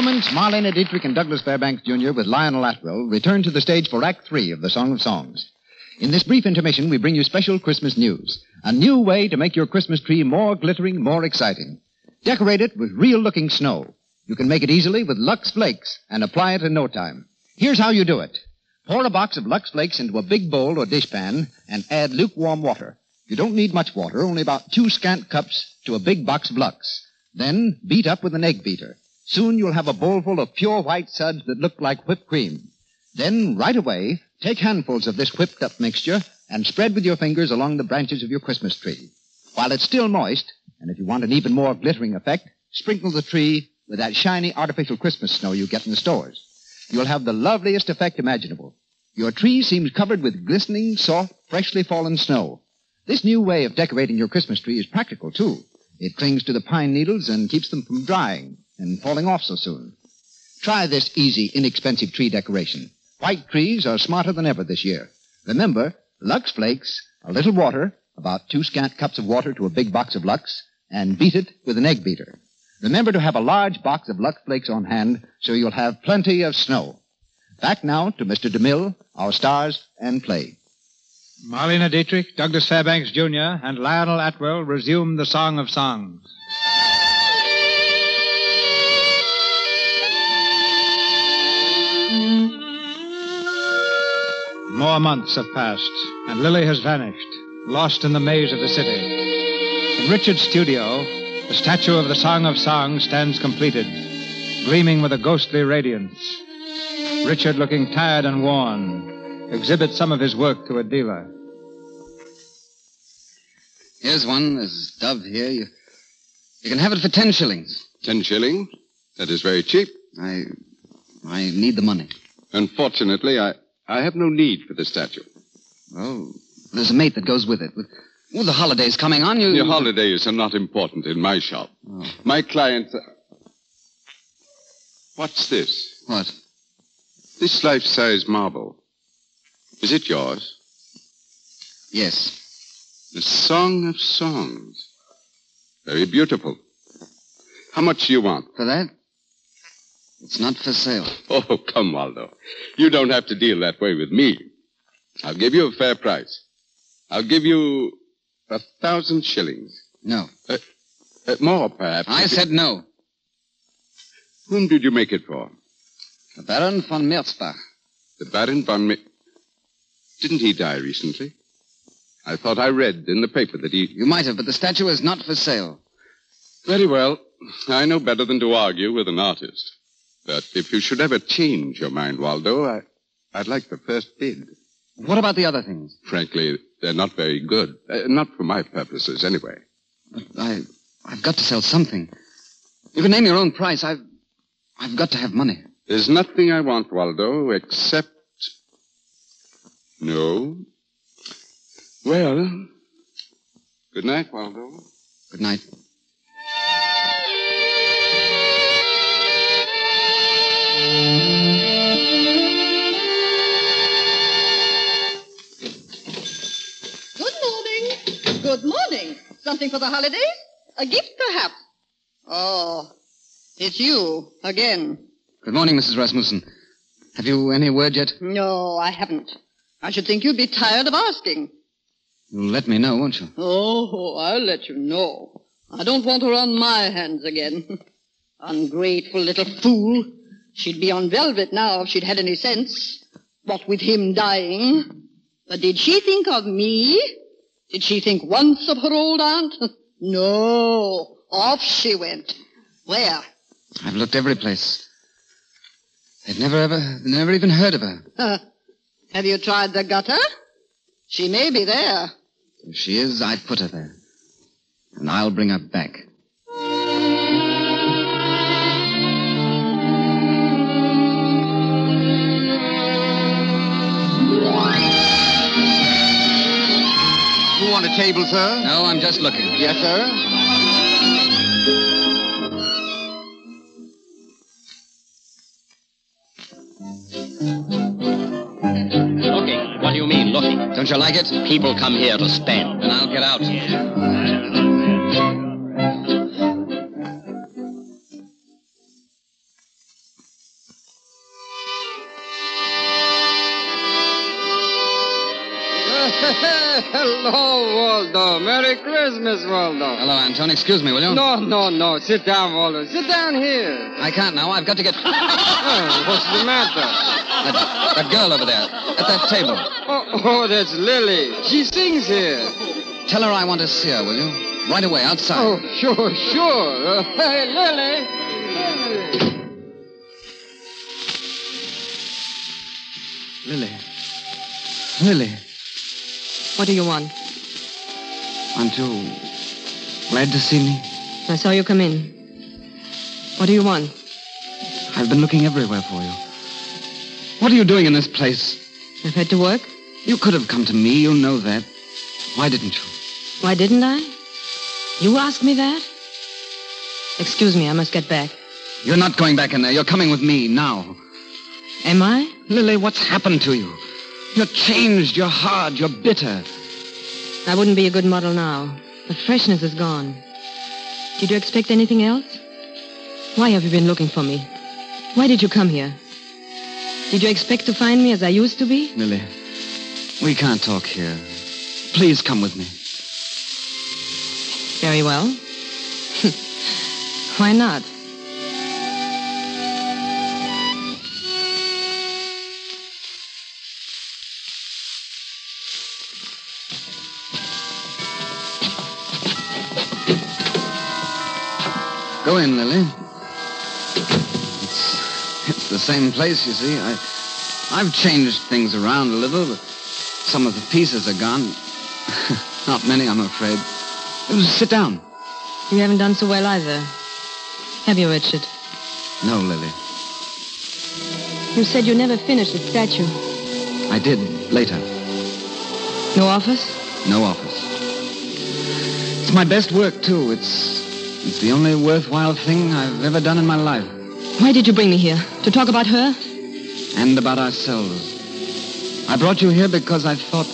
In moment, Marlene Dietrich and Douglas Fairbanks Jr. with Lionel Atwill return to the stage for Act Three of the Song of Songs. In this brief intermission, we bring you special Christmas news. A new way to make your Christmas tree more glittering, more exciting. Decorate it with real looking snow. You can make it easily with Lux Flakes and apply it in no time. Here's how you do it. Pour a box of Lux Flakes into a big bowl or dishpan and add lukewarm water. You don't need much water, only about two scant cups to a big box of Lux. Then beat up with an egg beater. Soon you'll have a bowlful of pure white suds that look like whipped cream. Then, right away, take handfuls of this whipped up mixture and spread with your fingers along the branches of your Christmas tree. While it's still moist, and if you want an even more glittering effect, sprinkle the tree with that shiny artificial Christmas snow you get in the stores. You'll have the loveliest effect imaginable. Your tree seems covered with glistening, soft, freshly fallen snow. This new way of decorating your Christmas tree is practical, too. It clings to the pine needles and keeps them from drying and falling off so soon. Try this easy, inexpensive tree decoration. White trees are smarter than ever this year. Remember, Lux Flakes, a little water, about two scant cups of water to a big box of Lux, and beat it with an egg beater. Remember to have a large box of Lux Flakes on hand so you'll have plenty of snow. Back now to Mr. DeMille, our stars and play. Marlene Dietrich, Douglas Fairbanks Jr., and Lionel Atwill resume the Song of Songs. More months have passed, and Lily has vanished, lost in the maze of the city. In Richard's studio, the statue of the Song of Songs stands completed, gleaming with a ghostly radiance. Richard, looking tired and worn, exhibits some of his work to a dealer. Here's one. There's Dove here. You, you can have it for ten shillings. Ten shillings? That is very cheap. I I need the money. Unfortunately, I, I have no need for the statue. Oh, there's a mate that goes with it. With, with the holidays coming on, you... The holidays are not important in my shop. Oh. My clients... What's this? What? This life-size marble. Is it yours? Yes. The Song of Songs. Very beautiful. How much do you want? For that? It's not for sale. Oh, come, Waldo. You don't have to deal that way with me. I'll give you a fair price. I'll give you a thousand shillings. No. Uh, uh, more, perhaps. I said no. Whom did you make it for? The Baron von Merzbach. The Baron von Mi- Didn't he die recently? I thought I read in the paper that he. You might have, but the statue is not for sale. Very well. I know better than to argue with an artist. But if you should ever change your mind, Waldo, I, I'd like the first bid. What about the other things? Frankly, they're not very good. Uh, not for my purposes, anyway. But I, I've got to sell something. You can name your own price. I've, I've got to have money. There's nothing I want, Waldo, except. No. Well. Good night, Waldo. Good night. Good morning. Good morning. Something for the holidays? A gift, perhaps? Oh, it's you again. Good morning, Mrs. Rasmussen. Have you any word yet? No, I haven't. I should think you'd be tired of asking. You'll let me know, won't you? Oh, I'll let you know. I don't want her on my hands again. Ungrateful little fool. She'd be on velvet now if she'd had any sense. What with him dying. But did she think of me? Did she think once of her old aunt? no. Off she went. Where? I've looked every place. They've never ever, never even heard of her. Huh. Have you tried the gutter? She may be there. If she is, I'd put her there. And I'll bring her back. You want a table, sir? No, I'm just looking. Yes, sir. Looking? What do you mean, looking? Don't you like it? People come here to spend. Then I'll get out. Hello, Waldo. Merry Christmas, Waldo. Hello, Anton. Excuse me, will you? No, no, no. Sit down, Waldo. Sit down here. I can't now. I've got to get. Oh, what's the matter? That, that girl over there, at that table. Oh, oh, that's Lily. She sings here. Tell her I want to see her, will you? Right away, outside. Oh, sure, sure. Uh, hey, Lily. Lily. Lily. What do you want? Aren't you glad to see me? I saw you come in. What do you want? I've been looking everywhere for you. What are you doing in this place? I've had to work. You could have come to me. You know that. Why didn't you? Why didn't I? You asked me that? Excuse me, I must get back. You're not going back in there. You're coming with me now. Am I? Lily, what's happened to you? You're changed. You're hard. You're bitter. I wouldn't be a good model now. The freshness is gone. Did you expect anything else? Why have you been looking for me? Why did you come here? Did you expect to find me as I used to be? Lily, we can't talk here. Please come with me. Very well. Why not? Go in, Lily. It's, it's the same place, you see. I, I've changed things around a little, but some of the pieces are gone. Not many, I'm afraid. Sit down. You haven't done so well either. Have you, Richard? No, Lily. You said you never finished the statue. I did, later. No office? No office. It's my best work, too. It's it's the only worthwhile thing I've ever done in my life. Why did you bring me here? To talk about her? And about ourselves. I brought you here because I thought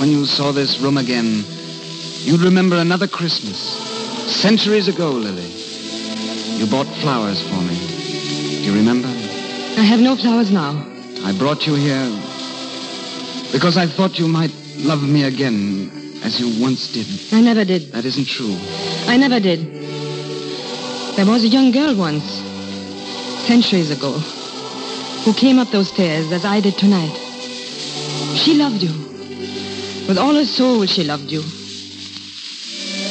when you saw this room again, you'd remember another Christmas. Centuries ago, Lily. You bought flowers for me. Do you remember? I have no flowers now. I brought you here because I thought you might love me again as you once did. I never did. That isn't true. I never did. There was a young girl once, centuries ago, who came up those stairs as I did tonight. She loved you. With all her soul, she loved you.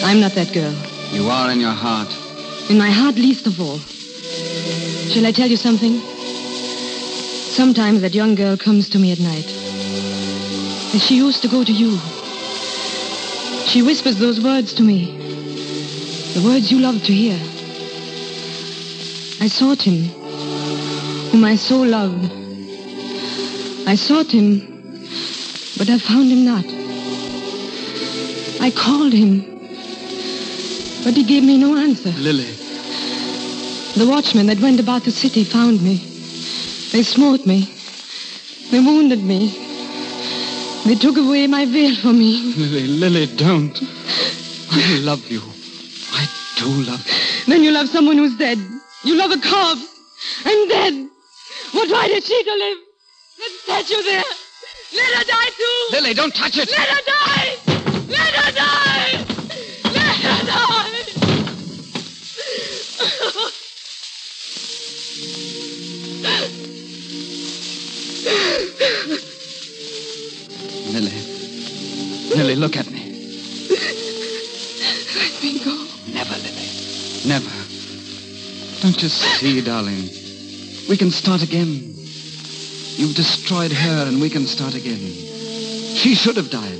I'm not that girl. You are in your heart. In my heart, least of all. Shall I tell you something? Sometimes that young girl comes to me at night. As she used to go to you. She whispers those words to me. The words you love to hear. I sought him, whom I so loved. I sought him, but I found him not. I called him, but he gave me no answer. Lily. The watchmen that went about the city found me. They smote me. They wounded me. They took away my veil from me. Lily, Lily, don't. I love you. I do love you. Then you love someone who's dead. You love a corpse. And then. What right has she to live? That you there. Let her die too. Lily, don't touch it. Let her die. Let her die. Let her die. Lily. Lily, look at me. Let me go. Never, Lily. Never. Don't you see, darling? We can start again. You've destroyed her, and we can start again. She should have died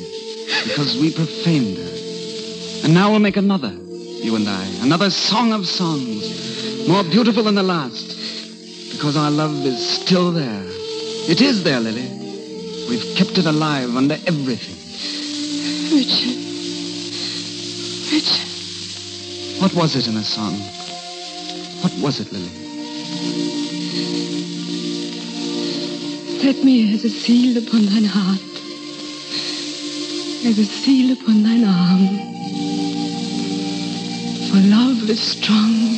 because we profaned her. And now we'll make another, you and I. Another song of songs, more beautiful than the last. Because our love is still there. It is there, Lily. We've kept it alive under everything. Richard. Richard. What was it in a song? What was it, Lily? Set me as a seal upon thine heart, as a seal upon thine arm. For love is strong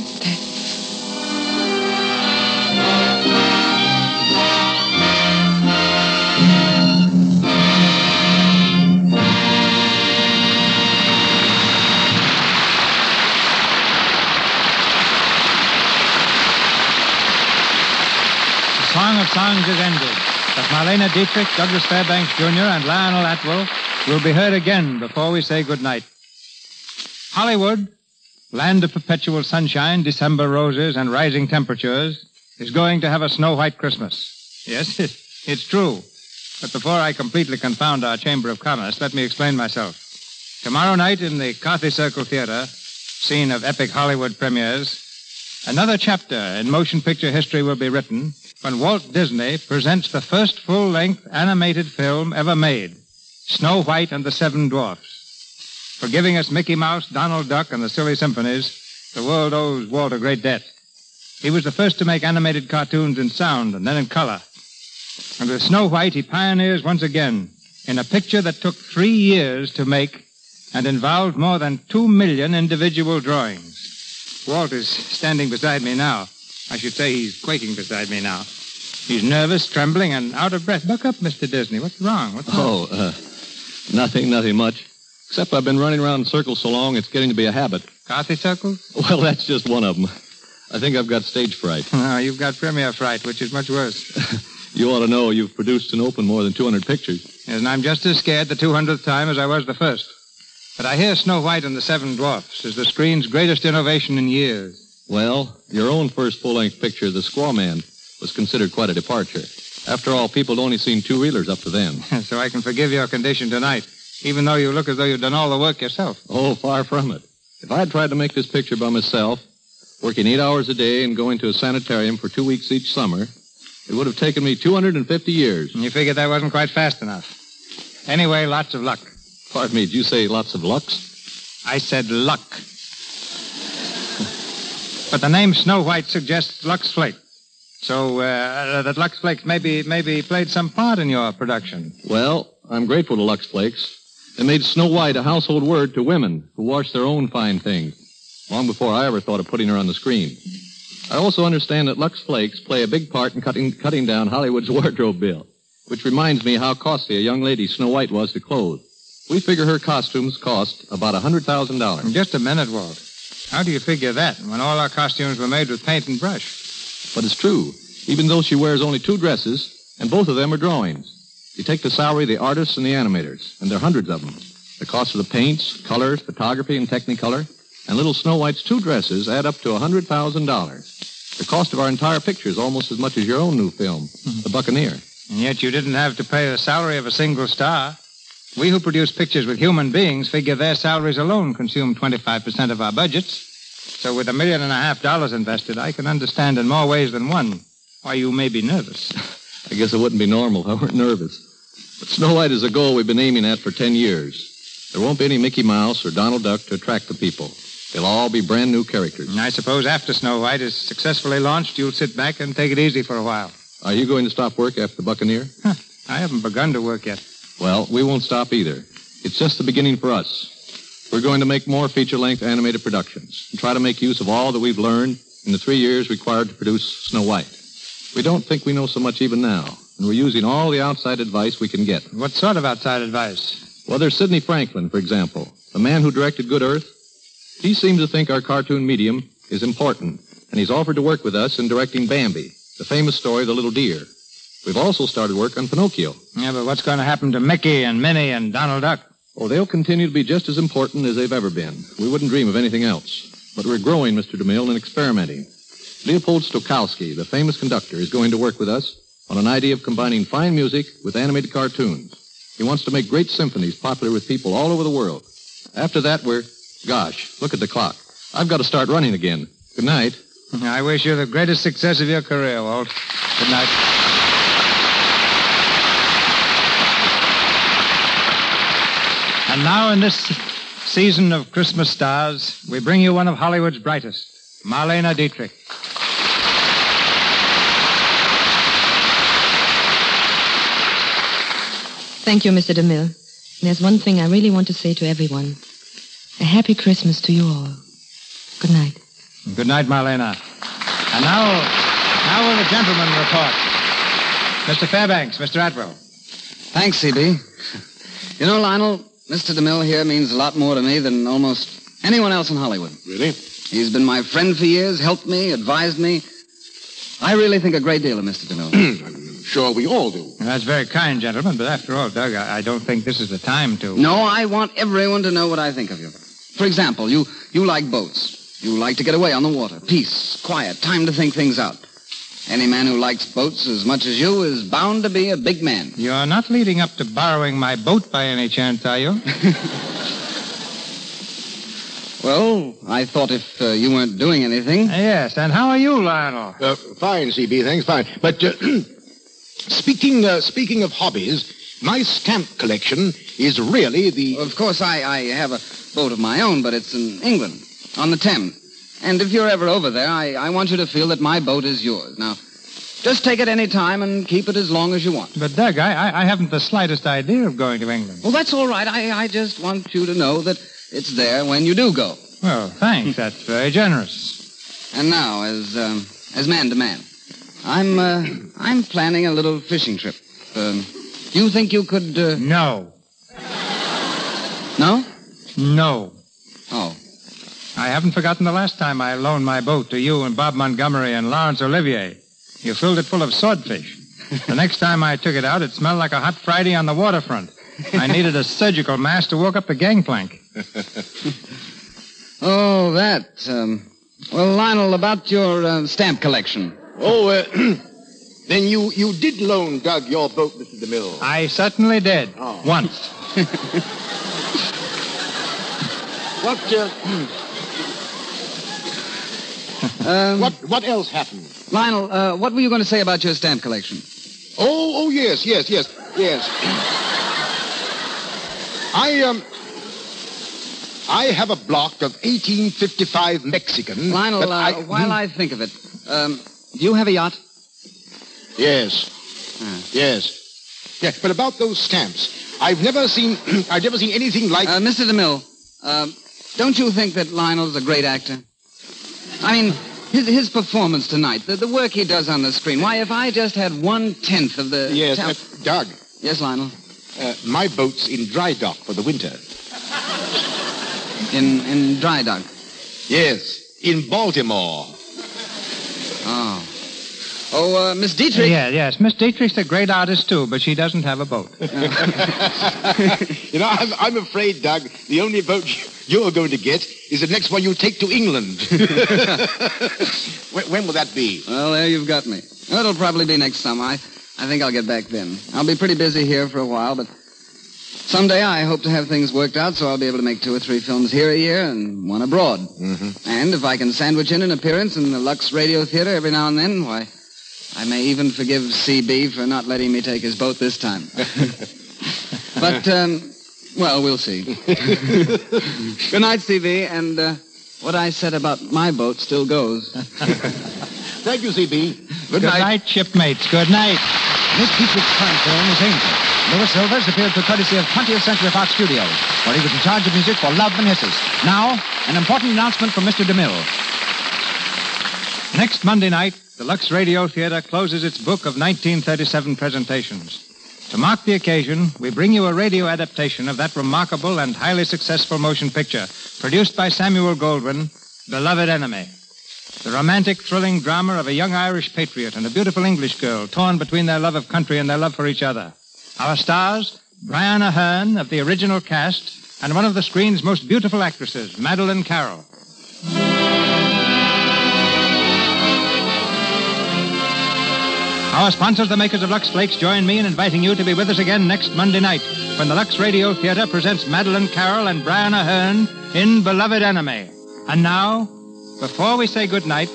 Songs is ended, but Marlene Dietrich, Douglas Fairbanks Jr., and Lionel Atwill will be heard again before we say goodnight. Hollywood, land of perpetual sunshine, December roses, and rising temperatures, is going to have a snow white Christmas. Yes, it's true. But before I completely confound our Chamber of Commerce, let me explain myself. Tomorrow night in the Carthay Circle Theater, scene of epic Hollywood premieres, another chapter in motion picture history will be written when Walt Disney presents the first full length animated film ever made Snow White and the Seven Dwarfs. For giving us Mickey Mouse, Donald Duck, and the Silly Symphonies, the world owes Walt a great debt. He was the first to make animated cartoons in sound and then in color. And with Snow White, he pioneers once again in a picture that took three years to make and involved more than two million individual drawings. Walt is standing beside me now. I should say he's quaking beside me now. He's nervous, trembling, and out of breath. Buck up, Mr. Disney. What's wrong? What's wrong? Oh, uh, nothing, nothing much. Except I've been running around in circles so long, it's getting to be a habit. Carthay circles? Well, that's just one of them. I think I've got stage fright. No, you've got premiere fright, which is much worse. you ought to know you've produced and opened more than 200 pictures. Yes, and I'm just as scared the 200th time as I was the first. But I hear Snow White and the Seven Dwarfs is the screen's greatest innovation in years. Well, your own first full-length picture, The Squaw Man, was considered quite a departure. After all, people had only seen two reelers up to then. so I can forgive your condition tonight, even though you look as though you've done all the work yourself. Oh, far from it. If I had tried to make this picture by myself, working eight hours a day and going to a sanitarium for two weeks each summer, it would have taken me 250 years. And you figured that wasn't quite fast enough. Anyway, lots of luck. Pardon me, did you say lots of lucks? I said luck. But the name Snow White suggests Lux Flake. So uh, that Lux Flakes maybe maybe played some part in your production. Well, I'm grateful to Lux Flakes. They made Snow White a household word to women who wash their own fine things, long before I ever thought of putting her on the screen. I also understand that Lux Flakes play a big part in cutting, cutting down Hollywood's wardrobe bill, which reminds me how costly a young lady Snow White was to clothe. We figure her costumes cost about a $100,000. Just a minute, Walt. How do you figure that when all our costumes were made with paint and brush? But it's true, even though she wears only two dresses, and both of them are drawings. You take the salary of the artists and the animators, and there are hundreds of them. The cost of the paints, colors, photography, and Technicolor, and little Snow White's two dresses add up to a $100,000. The cost of our entire picture is almost as much as your own new film, The Buccaneer. And yet you didn't have to pay the salary of a single star. We who produce pictures with human beings figure their salaries alone consume 25% of our budgets. So with a million and a half dollars invested, I can understand in more ways than one why you may be nervous. I guess it wouldn't be normal if I weren't nervous. But Snow White is a goal we've been aiming at for 10 years. There won't be any Mickey Mouse or Donald Duck to attract the people. They'll all be brand new characters. I suppose after Snow White is successfully launched, you'll sit back and take it easy for a while. Are you going to stop work after the Buccaneer? Huh. I haven't begun to work yet. Well, we won't stop either. It's just the beginning for us. We're going to make more feature-length animated productions and try to make use of all that we've learned in the three years required to produce Snow White. We don't think we know so much even now, and we're using all the outside advice we can get. What sort of outside advice? Well, there's Sidney Franklin, for example, the man who directed Good Earth. He seems to think our cartoon medium is important, and he's offered to work with us in directing Bambi, the famous story, of The Little Deer. We've also started work on Pinocchio. Yeah, but what's going to happen to Mickey and Minnie and Donald Duck? Oh, they'll continue to be just as important as they've ever been. We wouldn't dream of anything else. But we're growing, Mr. DeMille, and experimenting. Leopold Stokowski, the famous conductor, is going to work with us on an idea of combining fine music with animated cartoons. He wants to make great symphonies popular with people all over the world. After that, we're... Gosh, look at the clock. I've got to start running again. Good night. I wish you the greatest success of your career, Walt. Good night. And now, in this season of Christmas stars, we bring you one of Hollywood's brightest, Marlene Dietrich. Thank you, Mr. DeMille. There's one thing I really want to say to everyone. A happy Christmas to you all. Good night. Good night, Marlene. And now, now will the gentleman report. Mr. Fairbanks, Mr. Atwill. Thanks, CB. You know, Lionel, Mr. DeMille here means a lot more to me than almost anyone else in Hollywood. Really? He's been my friend for years, helped me, advised me. I really think a great deal of Mr. DeMille. Hmm, I'm sure we all do. That's very kind, gentlemen, but after all, Doug, I, I don't think this is the time to. No, I want everyone to know what I think of you. For example, you, you like boats. You like to get away on the water. Peace, quiet, time to think things out. Any man who likes boats as much as you is bound to be a big man. You're not leading up to borrowing my boat by any chance, are you? Well, I thought if uh, you weren't doing anything. yes, and how are you, Lionel? Uh, fine, CB, thanks, fine. But uh, speaking uh, speaking of hobbies, my stamp collection is really the. Of course, I, I have a boat of my own, but it's in England, on the Thames. And if you're ever over there, I, I want you to feel that my boat is yours. Now, just take it any time and keep it as long as you want. But, Doug, I, I, I haven't the slightest idea of going to England. Well, that's all right. I, I just want you to know that it's there when you do go. Well, thanks. That's very generous. And now, as um, as man to man, I'm uh, I'm planning a little fishing trip. Um, do you think you could? Uh... No. No. No. Oh. I haven't forgotten the last time I loaned my boat to you and Bob Montgomery and Laurence Olivier. You filled it full of swordfish. The next time I took it out, it smelled like a hot Friday on the waterfront. I needed a surgical mask to walk up the gangplank. oh, that. Um, well, Lionel, about your uh, stamp collection. Oh, uh, then you, you did loan Doug your boat, Mr. DeMille. I certainly did. Oh. Once. what, uh, Um, what, what else happened? Lionel, uh, what were you going to say about your stamp collection? Oh, oh, yes, yes, yes, yes. I, um, I have a block of 1855 Mexican. Lionel, uh, I, while I think of it, um, do you have a yacht? Yes. Ah. Yes. Yeah, but about those stamps, I've never seen, I've never seen anything like. Uh, Mr. DeMille, um, don't you think that Lionel's a great actor? I mean, his, his performance tonight, the, the work he does on the screen. Why, if I just had one tenth of the. Yes, tal- uh, Doug. Yes, Lionel. Uh, my boat's in dry dock for the winter. In in dry dock. Yes, in Baltimore. Oh. Oh, uh, Miss Dietrich. Yeah, yes. Miss Dietrich's a great artist, too, but she doesn't have a boat. you know, I'm, I'm afraid, Doug, the only boat you're going to get is the next one you take to England. when, when will that be? Well, there you've got me. It'll probably be next summer. I, I think I'll get back then. I'll be pretty busy here for a while, but someday I hope to have things worked out so I'll be able to make two or three films here a year and one abroad. Mm-hmm. And if I can sandwich in an appearance in the Lux Radio Theater every now and then, why, I may even forgive CB for not letting me take his boat this time. but, um, well, we'll see. Good night, CB, and uh, what I said about my boat still goes. Thank you, CB. Good, night. shipmates. Good night. Miss Dietrich's current film is Angel. Louis Silvers appeared through courtesy of 20th Century Fox Studios, where he was in charge of music for Love and Hisses. Now, an important announcement from Mr. DeMille. Next Monday night, the Lux Radio Theater closes its book of 1937 presentations. To mark the occasion, we bring you a radio adaptation of that remarkable and highly successful motion picture produced by Samuel Goldwyn, Beloved Enemy. The romantic, thrilling drama of a young Irish patriot and a beautiful English girl torn between their love of country and their love for each other. Our stars, Brian Aherne of the original cast and one of the screen's most beautiful actresses, Madeleine Carroll. Our sponsors, the makers of Lux Flakes, join me in inviting you to be with us again next Monday night when the Lux Radio Theater presents Madeleine Carroll and Brian Aherne in Beloved Enemy. And now, before we say good night,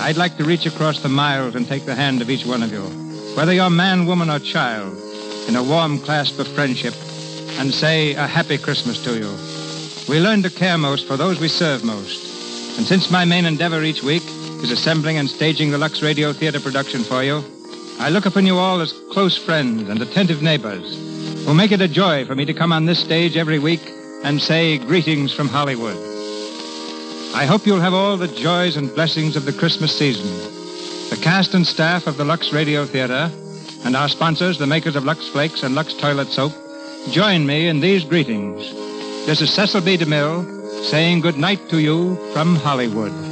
I'd like to reach across the miles and take the hand of each one of you, whether you're man, woman, or child, in a warm clasp of friendship, and say a happy Christmas to you. We learn to care most for those we serve most. And since my main endeavor each week is assembling and staging the Lux Radio Theater production for you, I look upon you all as close friends and attentive neighbors who make it a joy for me to come on this stage every week and say greetings from Hollywood. I hope you'll have all the joys and blessings of the Christmas season. The cast and staff of the Lux Radio Theater and our sponsors, the makers of Lux Flakes and Lux Toilet Soap, join me in these greetings. This is Cecil B. DeMille saying good night to you from Hollywood.